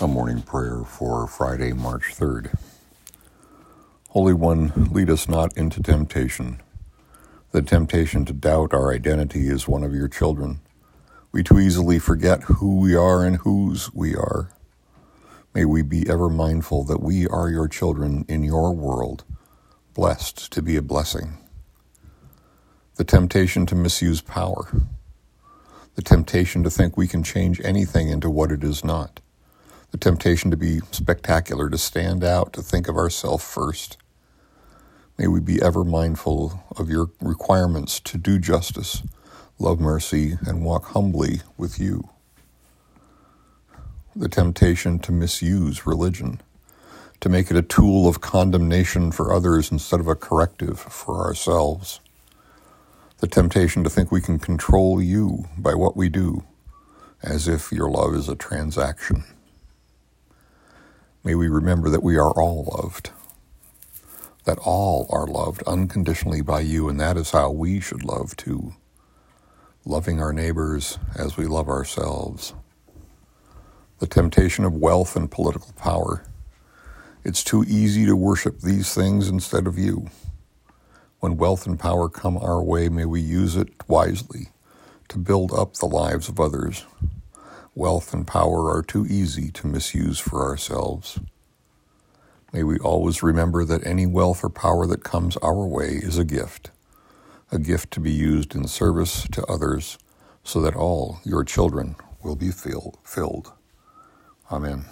A morning prayer for Friday, March 3rd. Holy One, lead us not into temptation. The temptation to doubt our identity as one of your children. We too easily forget who we are and whose we are. May we be ever mindful that we are your children in your world, blessed to be a blessing. The temptation to misuse power. The temptation to think we can change anything into what it is not the temptation to be spectacular, to stand out, to think of ourselves first. May we be ever mindful of your requirements to do justice, love mercy, and walk humbly with you. The temptation to misuse religion, to make it a tool of condemnation for others instead of a corrective for ourselves. The temptation to think we can control you by what we do, as if your love is a transaction. May we remember that we are all loved, that all are loved unconditionally by you, and that is how we should love too, loving our neighbors as we love ourselves. The temptation of wealth and political power. It's too easy to worship these things instead of you. When wealth and power come our way, may we use it wisely to build up the lives of others wealth and power are too easy to misuse for ourselves. May we always remember that any wealth or power that comes our way is a gift, a gift to be used in service to others so that all your children will be filled. Amen.